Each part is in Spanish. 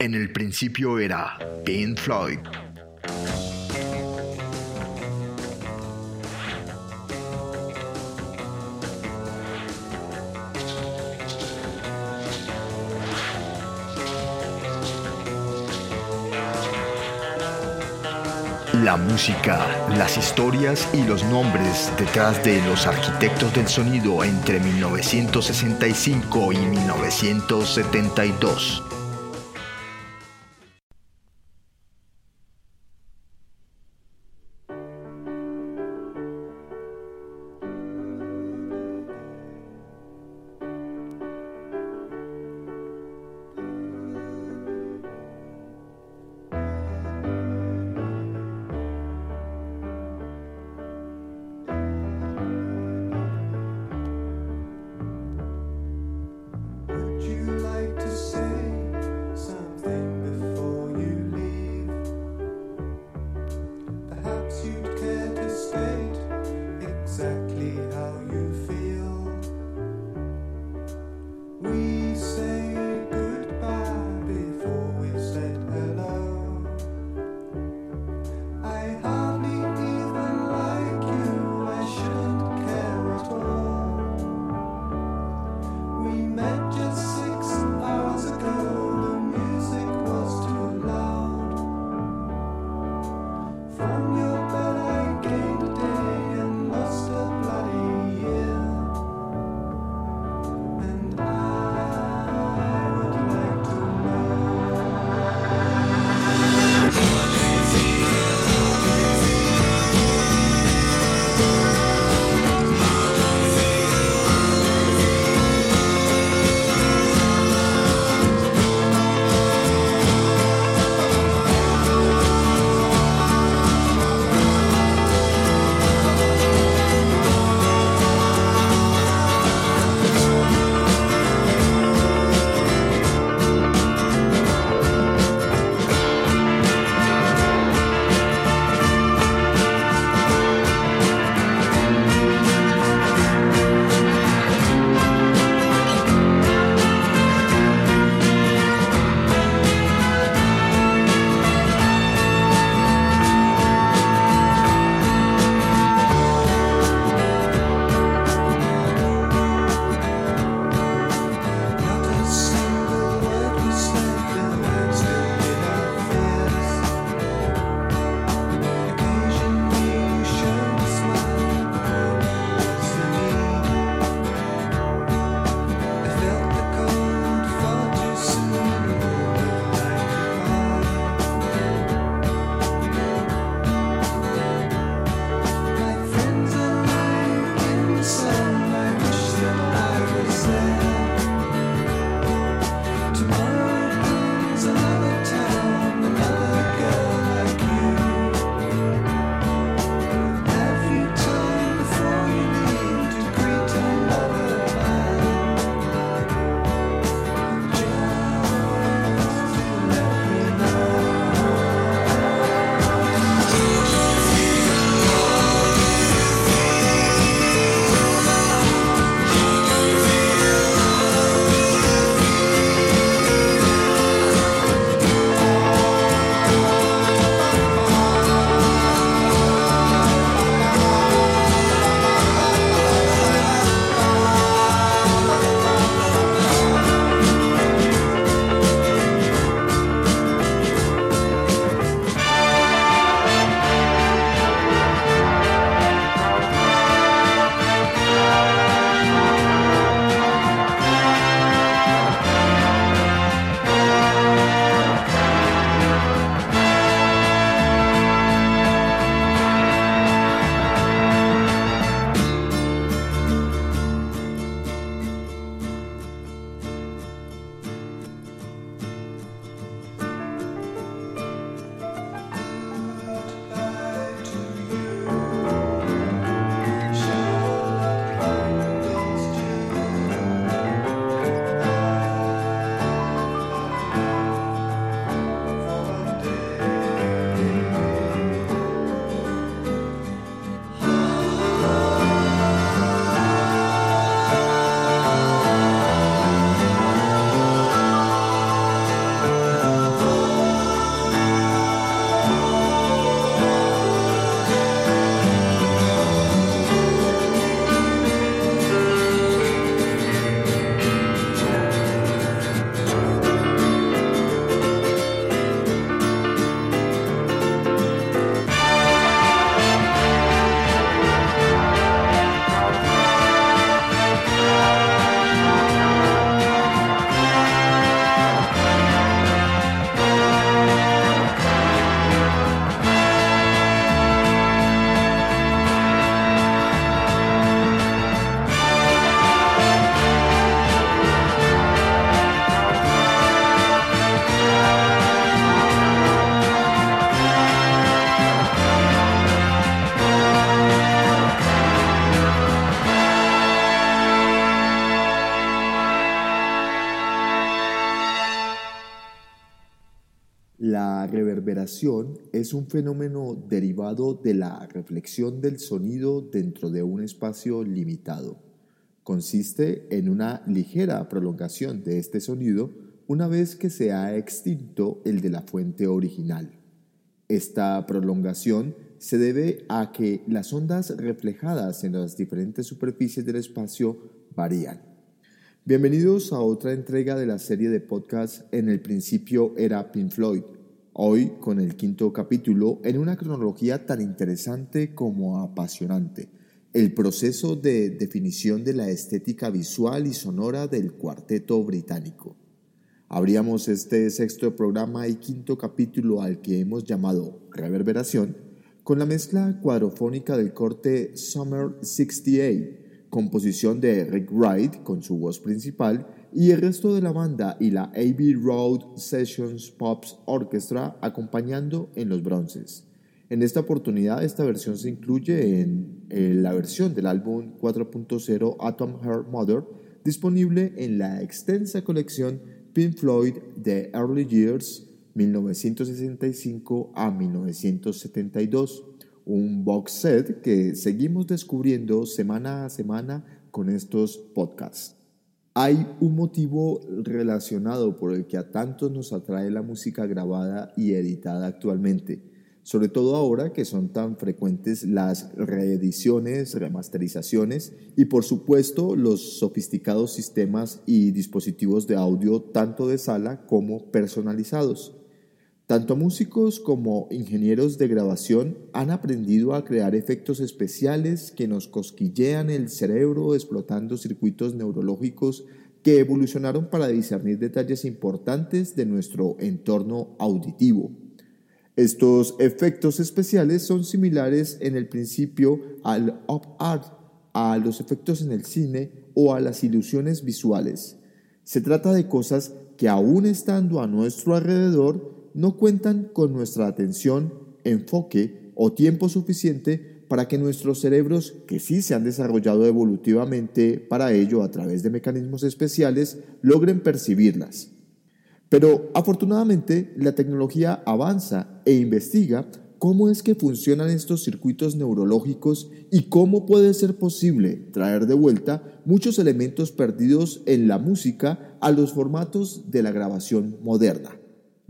En el principio era Pink Floyd. La música, las historias y los nombres detrás de los arquitectos del sonido entre 1965 y 1972. Es un fenómeno derivado de la reflexión del sonido dentro de un espacio limitado. Consiste en una ligera prolongación de este sonido una vez que se ha extinto el de la fuente original. Esta prolongación se debe a que las ondas reflejadas en las diferentes superficies del espacio varían. Bienvenidos a otra entrega de la serie de podcasts En el principio era Pink Floyd. Hoy con el quinto capítulo en una cronología tan interesante como apasionante. El proceso de definición de la estética visual y sonora del cuarteto británico. Abríamos este sexto programa y quinto capítulo al que hemos llamado Reverberación con la mezcla cuadrofónica del corte Summer 68 composición de Rick Wright con su voz principal y el resto de la banda y la Abbey Road Sessions Pops Orchestra acompañando en los bronces. En esta oportunidad esta versión se incluye en, la versión del álbum 4.0 Atom Heart Mother disponible en la extensa colección Pink Floyd de Early Years 1965 a 1972 un box set que seguimos descubriendo semana a semana con estos podcasts. Hay un motivo relacionado por el que a tantos nos atrae la música grabada y editada actualmente, sobre todo ahora que son tan frecuentes las reediciones, remasterizaciones y por supuesto los sofisticados sistemas y dispositivos de audio tanto de sala como personalizados. Tanto músicos como ingenieros de grabación han aprendido a crear efectos especiales que nos cosquillean el cerebro explotando circuitos neurológicos que evolucionaron para discernir detalles importantes de nuestro entorno auditivo. Estos efectos especiales son similares en el principio al op art, a los efectos en el cine o a las ilusiones visuales. Se trata de cosas que aún estando a nuestro alrededor no cuentan con nuestra atención, enfoque o tiempo suficiente para que nuestros cerebros, que sí se han desarrollado evolutivamente para ello a través de mecanismos especiales, logren percibirlas. Pero afortunadamente la tecnología avanza e investiga cómo es que funcionan estos circuitos neurológicos y cómo puede ser posible traer de vuelta muchos elementos perdidos en la música a los formatos de la grabación moderna.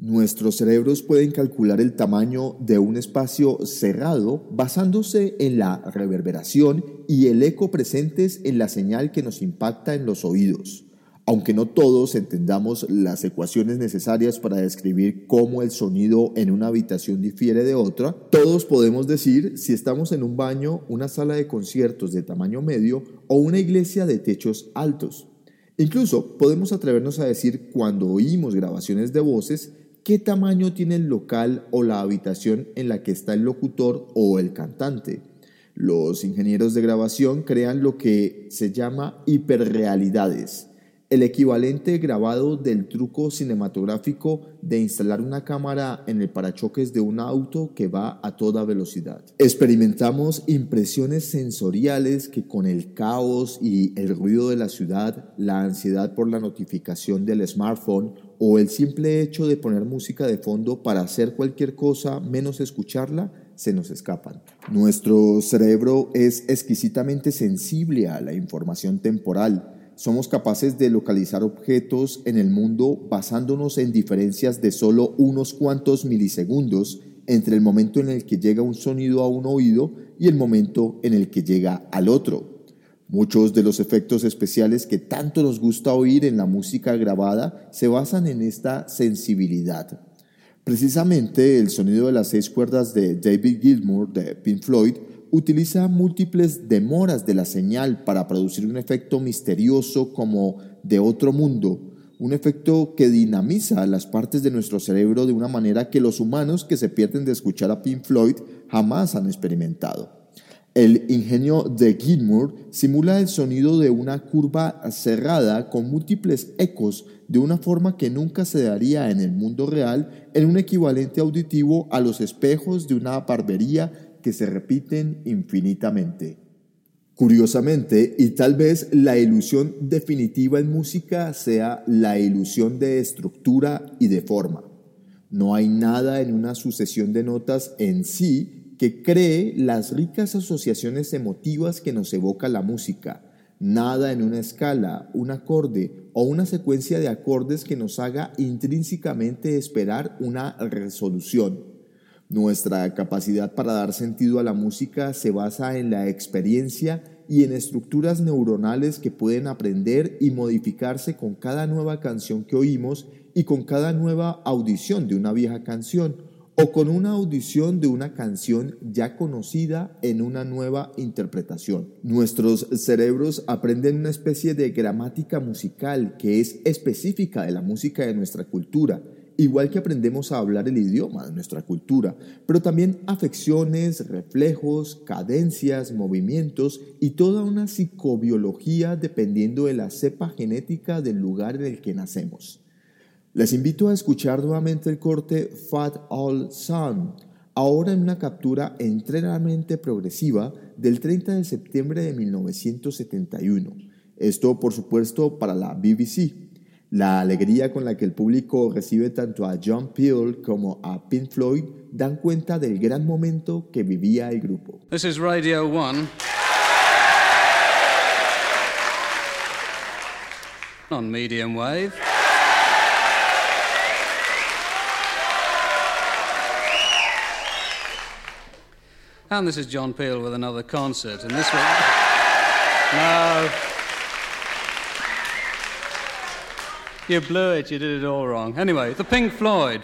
Nuestros cerebros pueden calcular el tamaño de un espacio cerrado basándose en la reverberación y el eco presentes en la señal que nos impacta en los oídos. Aunque no todos entendamos las ecuaciones necesarias para describir cómo el sonido en una habitación difiere de otra, todos podemos decir si estamos en un baño, una sala de conciertos de tamaño medio o una iglesia de techos altos. Incluso podemos atrevernos a decir cuando oímos grabaciones de voces qué tamaño tiene el local o la habitación en la que está el locutor o el cantante. Los ingenieros de grabación crean lo que se llama hiperrealidades, el equivalente grabado del truco cinematográfico de instalar una cámara en el parachoques de un auto que va a toda velocidad. Experimentamos impresiones sensoriales que con el caos y el ruido de la ciudad, la ansiedad por la notificación del smartphone o el simple hecho de poner música de fondo para hacer cualquier cosa menos escucharla, se nos escapan. Nuestro cerebro es exquisitamente sensible a la información temporal somos capaces de localizar objetos en el mundo basándonos en diferencias de solo unos cuantos milisegundos entre el momento en el que llega un sonido a un oído y el momento en el que llega al otro. Muchos de los efectos especiales que tanto nos gusta oír en la música grabada se basan en esta sensibilidad. Precisamente el sonido de las seis cuerdas de David Gilmour de Pink Floyd utiliza múltiples demoras de la señal para producir un efecto misterioso como de otro mundo, un efecto que dinamiza las partes de nuestro cerebro de una manera que los humanos que se pierden de escuchar a Pink Floyd jamás han experimentado. El ingenio de Gilmour simula el sonido de una curva cerrada con múltiples ecos de una forma que nunca se daría en el mundo real en un equivalente auditivo a los espejos de una barbería que se repiten infinitamente. Curiosamente, y tal vez la ilusión definitiva en música sea la ilusión de estructura y de forma. No hay nada en una sucesión de notas en sí que cree las ricas asociaciones emotivas que nos evoca la música. Nada en una escala, un acorde o una secuencia de acordes que nos haga intrínsecamente esperar una resolución. Nuestra capacidad para dar sentido a la música se basa en la experiencia y en estructuras neuronales que pueden aprender y modificarse con cada nueva canción que oímos y con cada nueva audición de una vieja canción o con una audición de una canción ya conocida en una nueva interpretación. Nuestros cerebros aprenden una especie de gramática musical que es específica de la música de nuestra cultura igual que aprendemos a hablar el idioma de nuestra cultura, pero también afecciones, reflejos, cadencias, movimientos y toda una psicobiología dependiendo de la cepa genética del lugar en el que nacemos. Les invito a escuchar nuevamente el corte Fat All Sun, ahora en una captura enteramente progresiva del 30 de septiembre de 1971. Esto, por supuesto, para la BBC. La alegría con la que el público recibe tanto a John Peel como a Pink Floyd dan cuenta del gran momento que vivía el grupo. This is Radio 1. On medium wave. And this is John Peel with another concert. And this one. No. You blew it, you did it all wrong. Anyway, the Pink Floyd.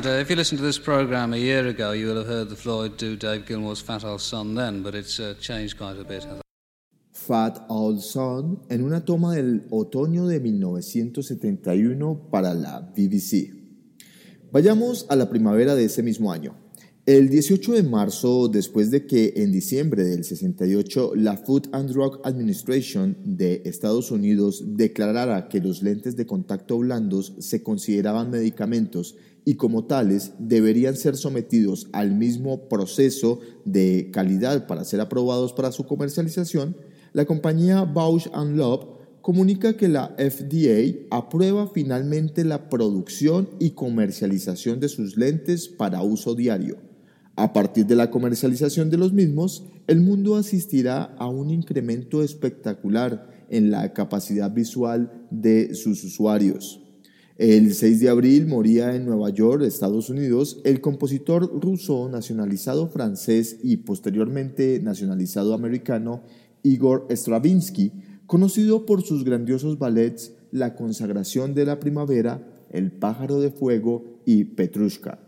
And uh, if you listened to this program a year ago, you will have heard the Floyd do Dave Gilmour's Fat Old Son then, but it's uh, changed quite a bit. Fat Old Son en una toma del otoño de 1971 para la BBC. Vayamos a la primavera de ese mismo año. El 18 de marzo, después de que en diciembre del 68 la Food and Drug Administration de Estados Unidos declarara que los lentes de contacto blandos se consideraban medicamentos y como tales deberían ser sometidos al mismo proceso de calidad para ser aprobados para su comercialización, la compañía Bausch ⁇ Love comunica que la FDA aprueba finalmente la producción y comercialización de sus lentes para uso diario. A partir de la comercialización de los mismos, el mundo asistirá a un incremento espectacular en la capacidad visual de sus usuarios. El 6 de abril moría en Nueva York, Estados Unidos, el compositor ruso nacionalizado francés y posteriormente nacionalizado americano Igor Stravinsky, conocido por sus grandiosos ballets La consagración de la primavera, El pájaro de fuego y Petrushka.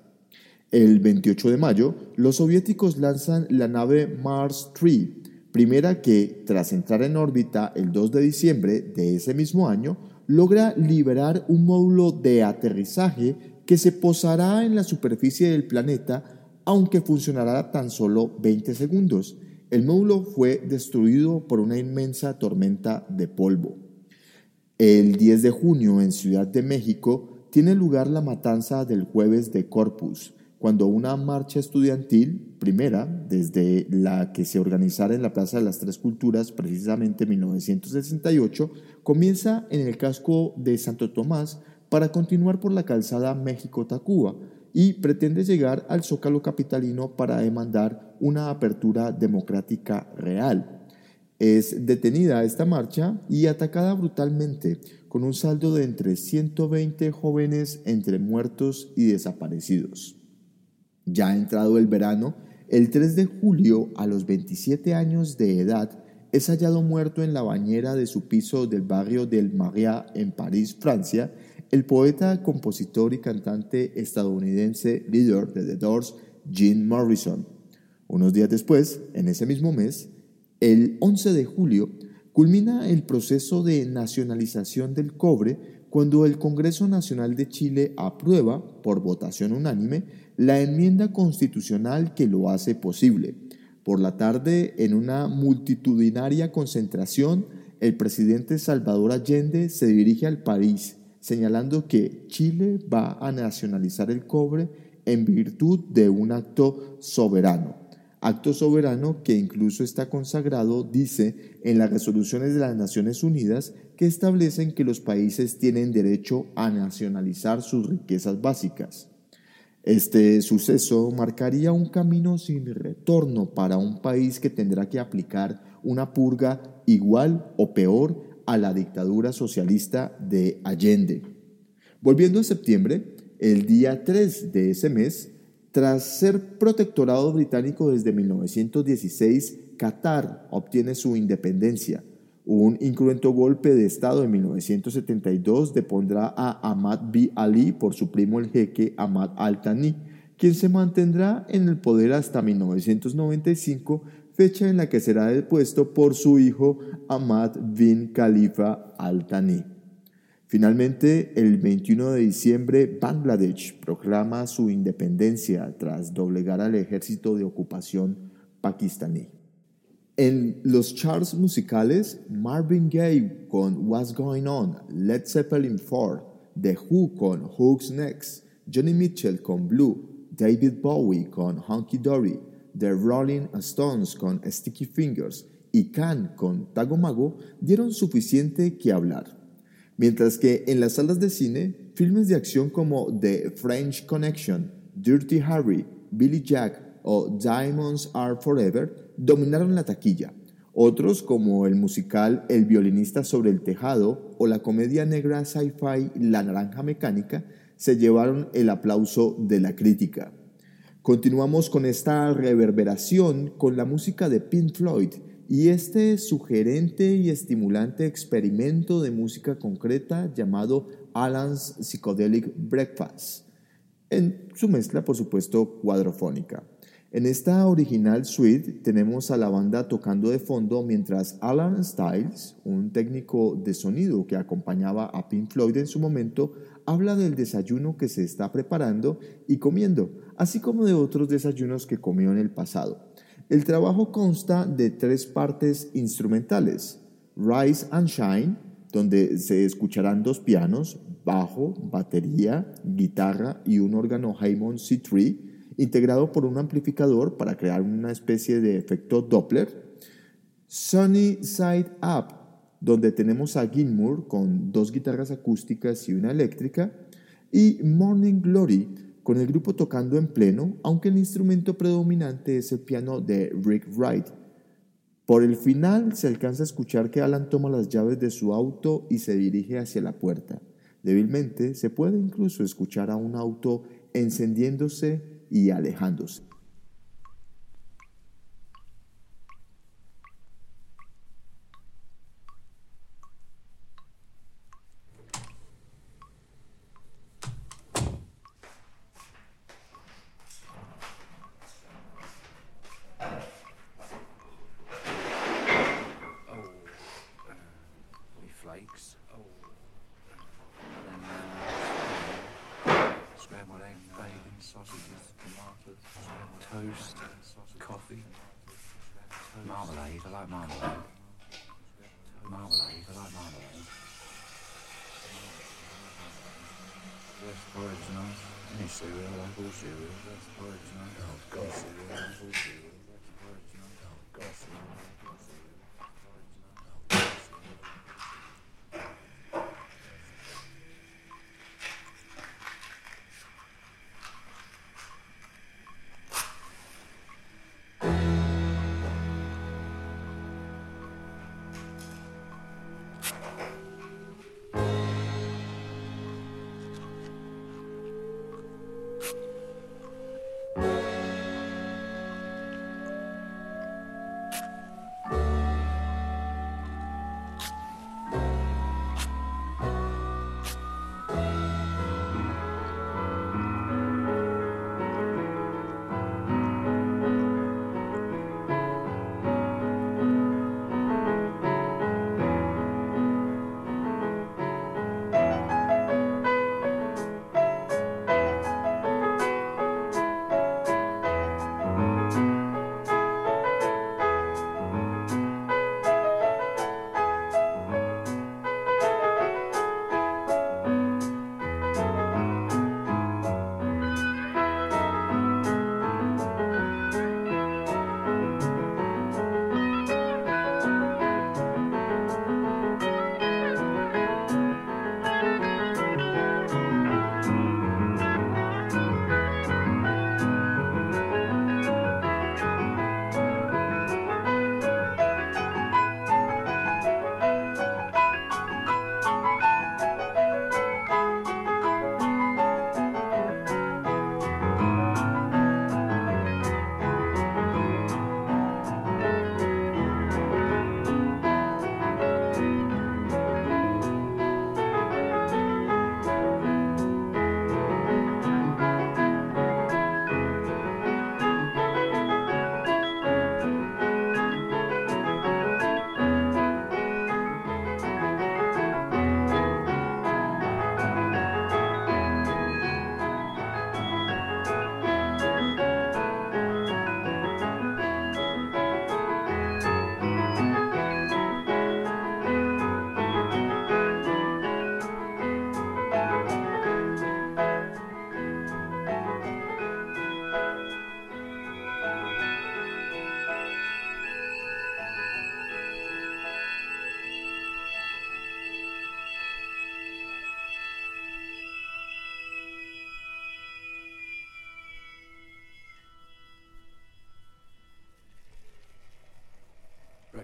El 28 de mayo, los soviéticos lanzan la nave Mars 3, primera que, tras entrar en órbita el 2 de diciembre de ese mismo año, logra liberar un módulo de aterrizaje que se posará en la superficie del planeta, aunque funcionará tan solo 20 segundos. El módulo fue destruido por una inmensa tormenta de polvo. El 10 de junio en Ciudad de México tiene lugar la matanza del jueves de Corpus, cuando una marcha estudiantil, primera, desde la que se organizara en la Plaza de las Tres Culturas, precisamente en 1968, comienza en el casco de Santo Tomás para continuar por la calzada México-Tacuba y pretende llegar al Zócalo Capitalino para demandar una apertura democrática real. Es detenida esta marcha y atacada brutalmente, con un saldo de entre 120 jóvenes entre muertos y desaparecidos. Ya entrado el verano, el 3 de julio, a los 27 años de edad, es hallado muerto en la bañera de su piso del barrio del Maria en París, Francia, el poeta, compositor y cantante estadounidense líder de The Doors, Jim Morrison. Unos días después, en ese mismo mes, el 11 de julio, culmina el proceso de nacionalización del cobre cuando el Congreso Nacional de Chile aprueba, por votación unánime, la enmienda constitucional que lo hace posible. Por la tarde, en una multitudinaria concentración, el presidente Salvador Allende se dirige al país, señalando que Chile va a nacionalizar el cobre en virtud de un acto soberano. Acto soberano que incluso está consagrado, dice, en las resoluciones de las Naciones Unidas que establecen que los países tienen derecho a nacionalizar sus riquezas básicas. Este suceso marcaría un camino sin retorno para un país que tendrá que aplicar una purga igual o peor a la dictadura socialista de Allende. Volviendo a septiembre, el día 3 de ese mes, tras ser protectorado británico desde 1916, Qatar obtiene su independencia. Un incruento golpe de Estado en 1972 depondrá a Ahmad B. Ali por su primo el jeque Ahmad al-Thani, quien se mantendrá en el poder hasta 1995, fecha en la que será depuesto por su hijo Ahmad bin Khalifa al-Thani. Finalmente, el 21 de diciembre, Bangladesh proclama su independencia tras doblegar al ejército de ocupación pakistaní. En los charts musicales, Marvin Gaye con What's Going On, Led Zeppelin 4, The Who con Who's Next, Johnny Mitchell con Blue, David Bowie con Hunky Dory, The Rolling Stones con Sticky Fingers y Can con Tago Mago dieron suficiente que hablar. Mientras que en las salas de cine, filmes de acción como The French Connection, Dirty Harry, Billy Jack o Diamonds Are Forever dominaron la taquilla. Otros, como el musical El violinista sobre el tejado o la comedia negra sci-fi La naranja mecánica, se llevaron el aplauso de la crítica. Continuamos con esta reverberación con la música de Pink Floyd y este sugerente y estimulante experimento de música concreta llamado Alan's Psychedelic Breakfast, en su mezcla por supuesto cuadrofónica. En esta original suite tenemos a la banda tocando de fondo mientras Alan Styles, un técnico de sonido que acompañaba a Pink Floyd en su momento, habla del desayuno que se está preparando y comiendo, así como de otros desayunos que comió en el pasado. El trabajo consta de tres partes instrumentales, Rise and Shine, donde se escucharán dos pianos, bajo, batería, guitarra y un órgano Hammond C3, integrado por un amplificador para crear una especie de efecto Doppler. Sunny Side Up, donde tenemos a Gilmour con dos guitarras acústicas y una eléctrica. Y Morning Glory, con el grupo tocando en pleno, aunque el instrumento predominante es el piano de Rick Wright. Por el final se alcanza a escuchar que Alan toma las llaves de su auto y se dirige hacia la puerta. Débilmente se puede incluso escuchar a un auto encendiéndose y alejándose. Scrambled egg, bacon, sausages, tomatoes, toast, coffee, marmalade. I like marmalade. Marmalade. I like marmalade. Porridge nice. Any cereal, I like all cereal. Porridge nice. Oh, God. Cereal, I like all cereal.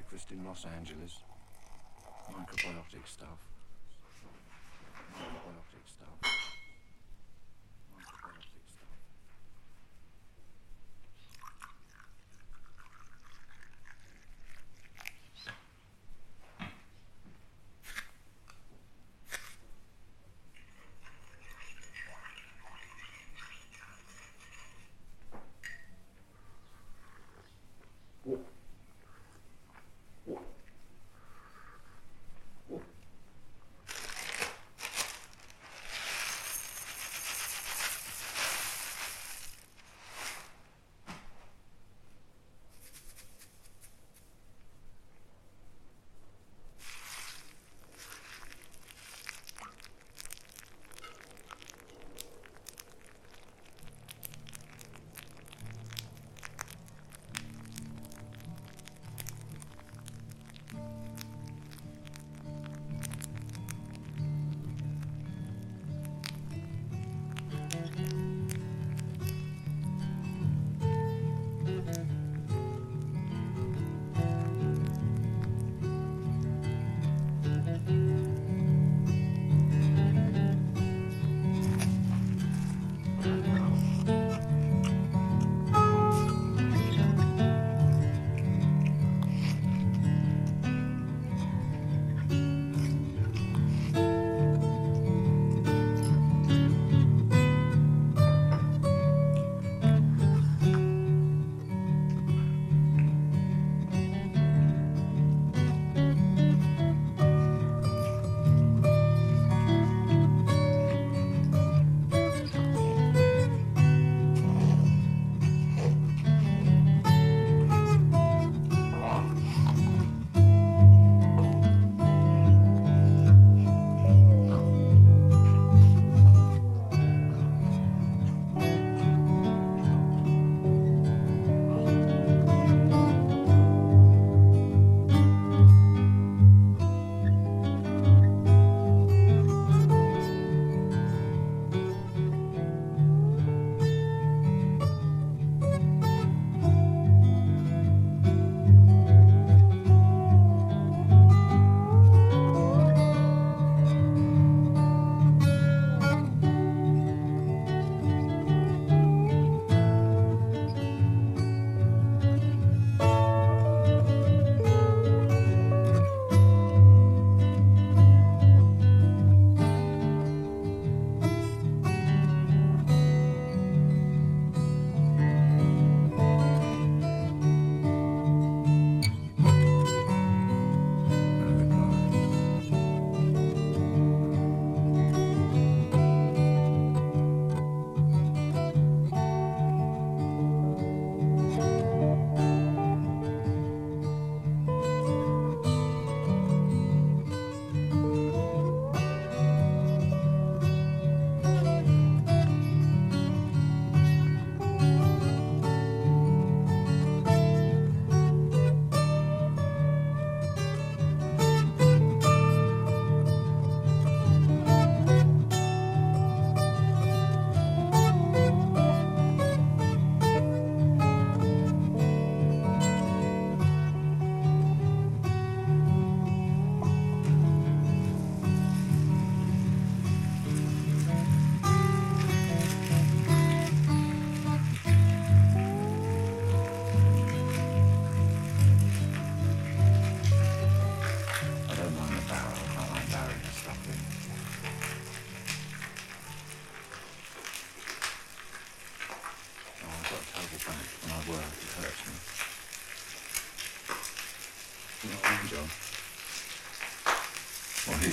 Breakfast in Los Angeles. Microbiotic stuff.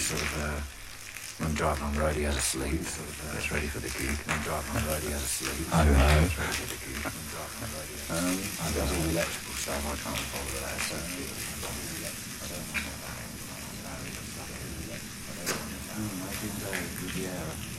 Sort of, uh, I'm driving on road, he has a sleep. Sort of, uh, gets ready for the gig. I'm driving on the road, he has a sleep. I know. Gets ready for the gig. I'm driving on he has a sleep. Um, I does all electrical stuff. I can't follow that. So, I don't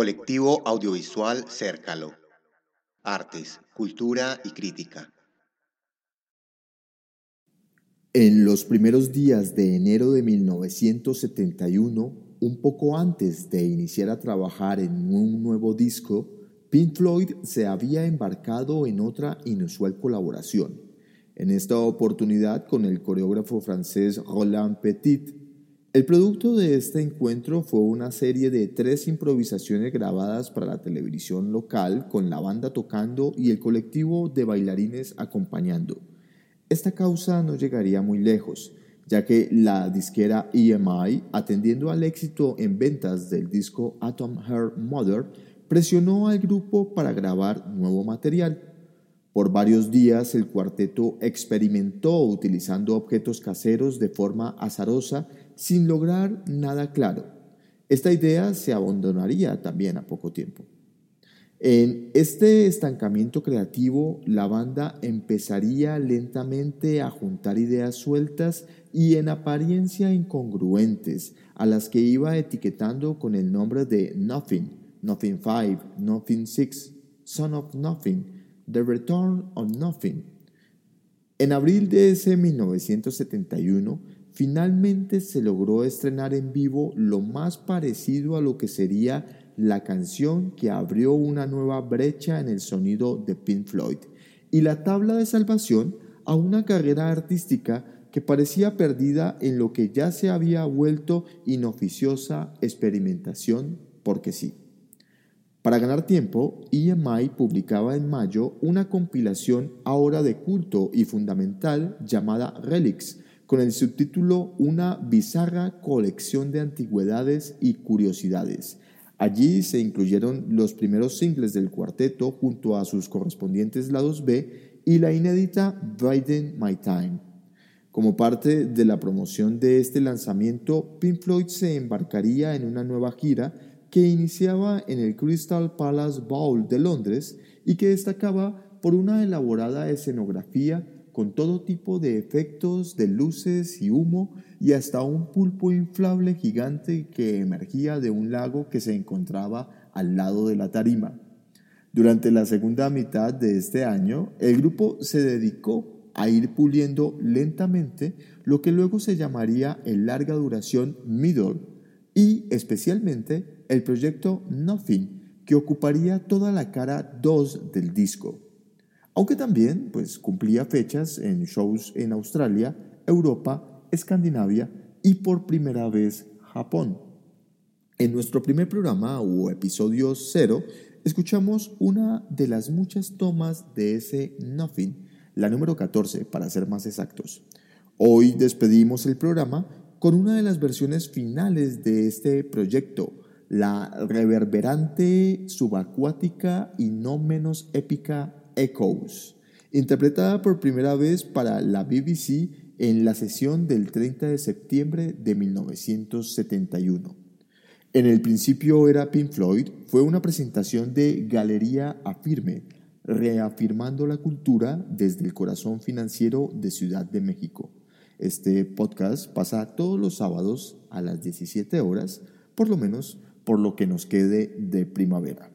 Colectivo Audiovisual Cércalo. Artes, Cultura y Crítica. En los primeros días de enero de 1971, un poco antes de iniciar a trabajar en un nuevo disco, Pink Floyd se había embarcado en otra inusual colaboración. En esta oportunidad con el coreógrafo francés Roland Petit, el producto de este encuentro fue una serie de tres improvisaciones grabadas para la televisión local con la banda tocando y el colectivo de bailarines acompañando. Esta causa no llegaría muy lejos, ya que la disquera EMI, atendiendo al éxito en ventas del disco Atom Heart Mother, presionó al grupo para grabar nuevo material. Por varios días el cuarteto experimentó utilizando objetos caseros de forma azarosa sin lograr nada claro. Esta idea se abandonaría también a poco tiempo. En este estancamiento creativo, la banda empezaría lentamente a juntar ideas sueltas y en apariencia incongruentes, a las que iba etiquetando con el nombre de Nothing, Nothing Five, Nothing Six, Son of Nothing, The Return of Nothing. En abril de ese 1971, finalmente se logró estrenar en vivo lo más parecido a lo que sería la canción que abrió una nueva brecha en el sonido de Pink Floyd y la tabla de salvación a una carrera artística que parecía perdida en lo que ya se había vuelto inoficiosa experimentación porque sí. Para ganar tiempo, EMI publicaba en mayo una compilación ahora de culto y fundamental llamada Relics, con el subtítulo Una bizarra colección de antigüedades y curiosidades. Allí se incluyeron los primeros singles del cuarteto junto a sus correspondientes lados B y la inédita Biden My Time. Como parte de la promoción de este lanzamiento, Pink Floyd se embarcaría en una nueva gira que iniciaba en el Crystal Palace Bowl de Londres y que destacaba por una elaborada escenografía con todo tipo de efectos de luces y humo y hasta un pulpo inflable gigante que emergía de un lago que se encontraba al lado de la tarima. Durante la segunda mitad de este año, el grupo se dedicó a ir puliendo lentamente lo que luego se llamaría el larga duración Middle y especialmente el proyecto Nothing, que ocuparía toda la cara 2 del disco aunque también pues, cumplía fechas en shows en Australia, Europa, Escandinavia y por primera vez Japón. En nuestro primer programa o episodio cero, escuchamos una de las muchas tomas de ese Nothing, la número 14 para ser más exactos. Hoy despedimos el programa con una de las versiones finales de este proyecto, la reverberante, subacuática y no menos épica Echoes, interpretada por primera vez para la BBC en la sesión del 30 de septiembre de 1971. En el principio era Pink Floyd, fue una presentación de Galería Afirme, reafirmando la cultura desde el corazón financiero de Ciudad de México. Este podcast pasa todos los sábados a las 17 horas, por lo menos por lo que nos quede de primavera.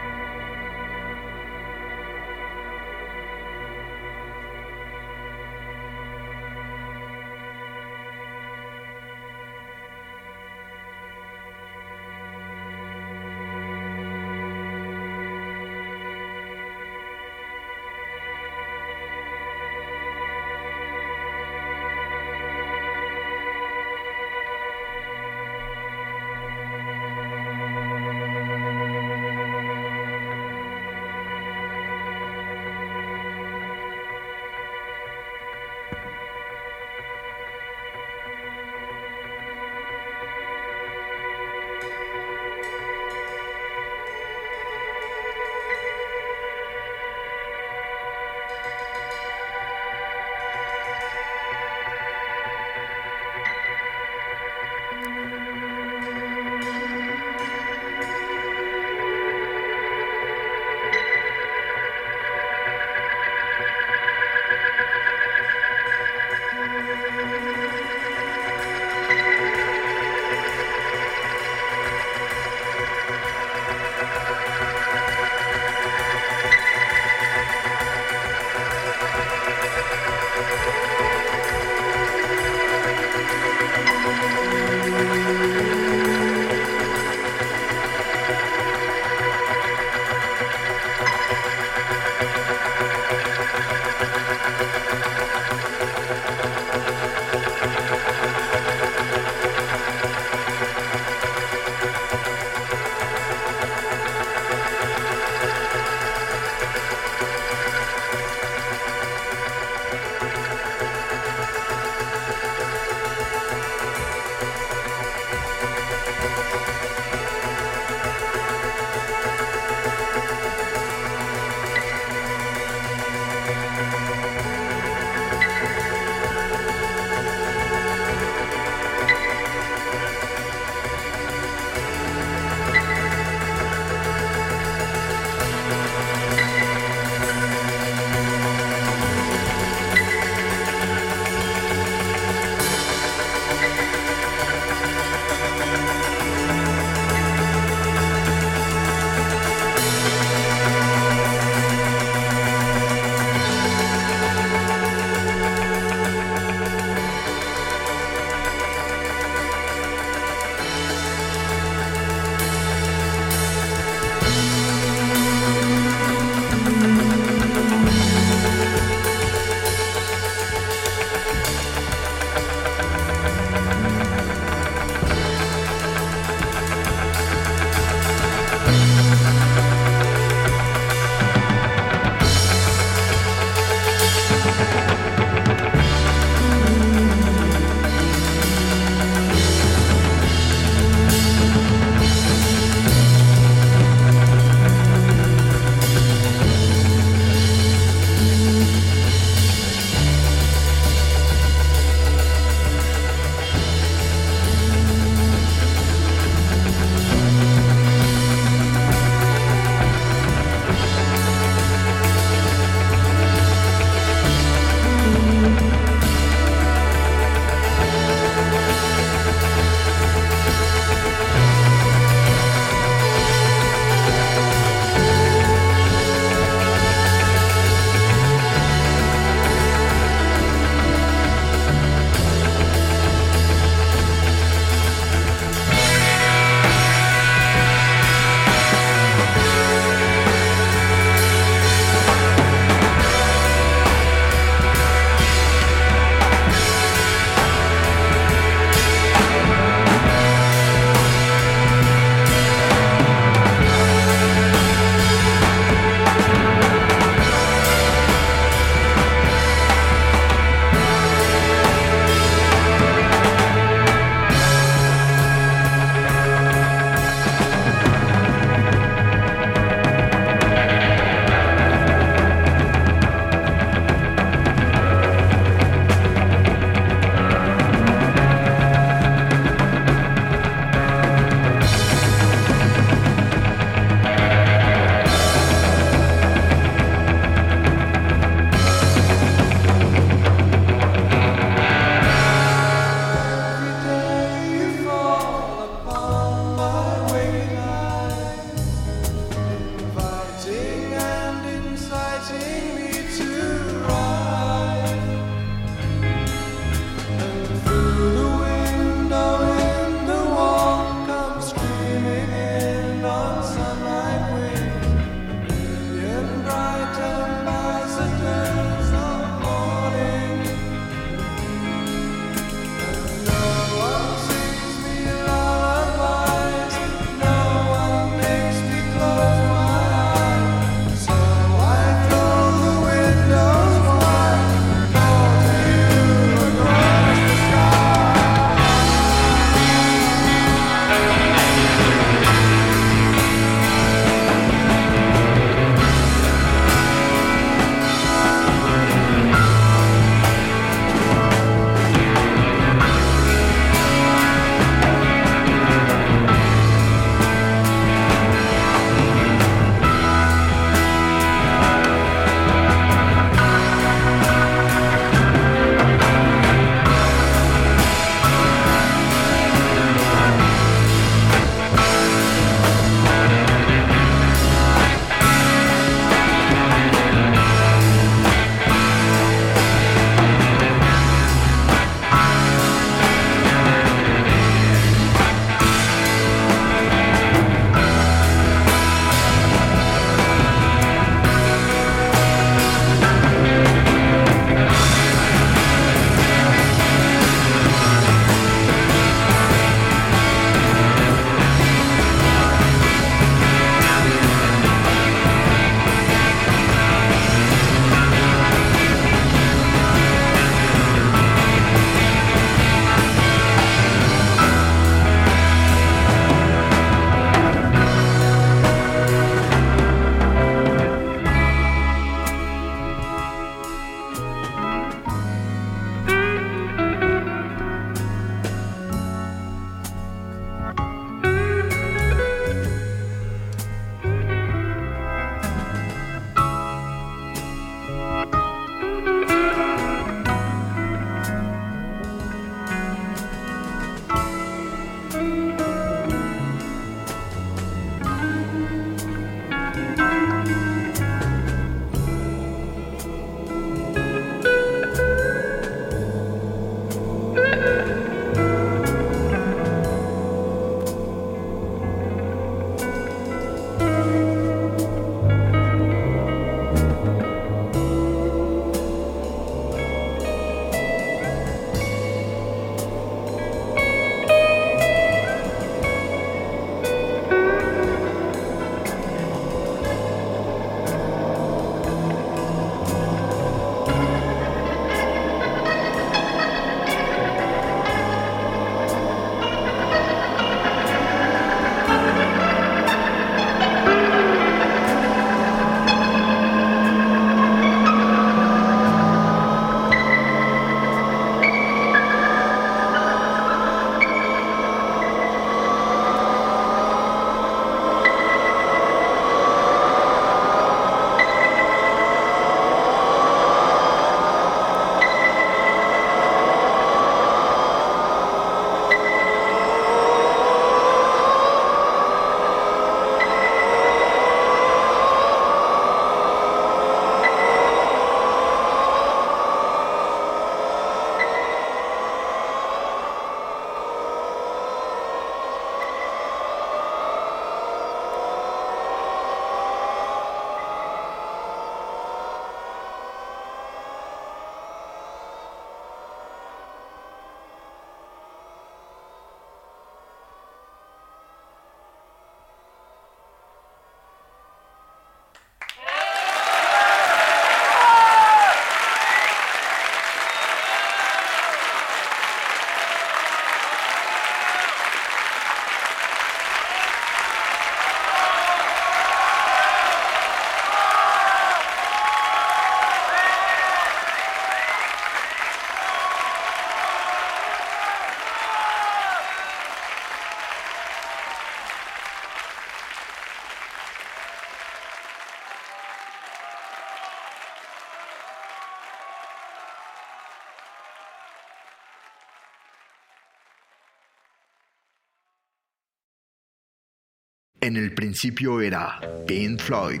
En el principio era Pink Floyd.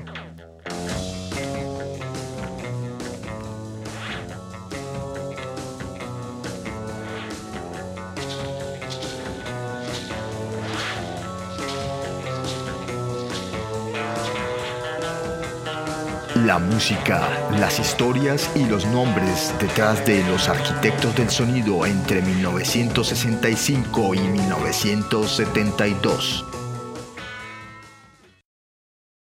La música, las historias y los nombres detrás de los arquitectos del sonido entre 1965 y 1972.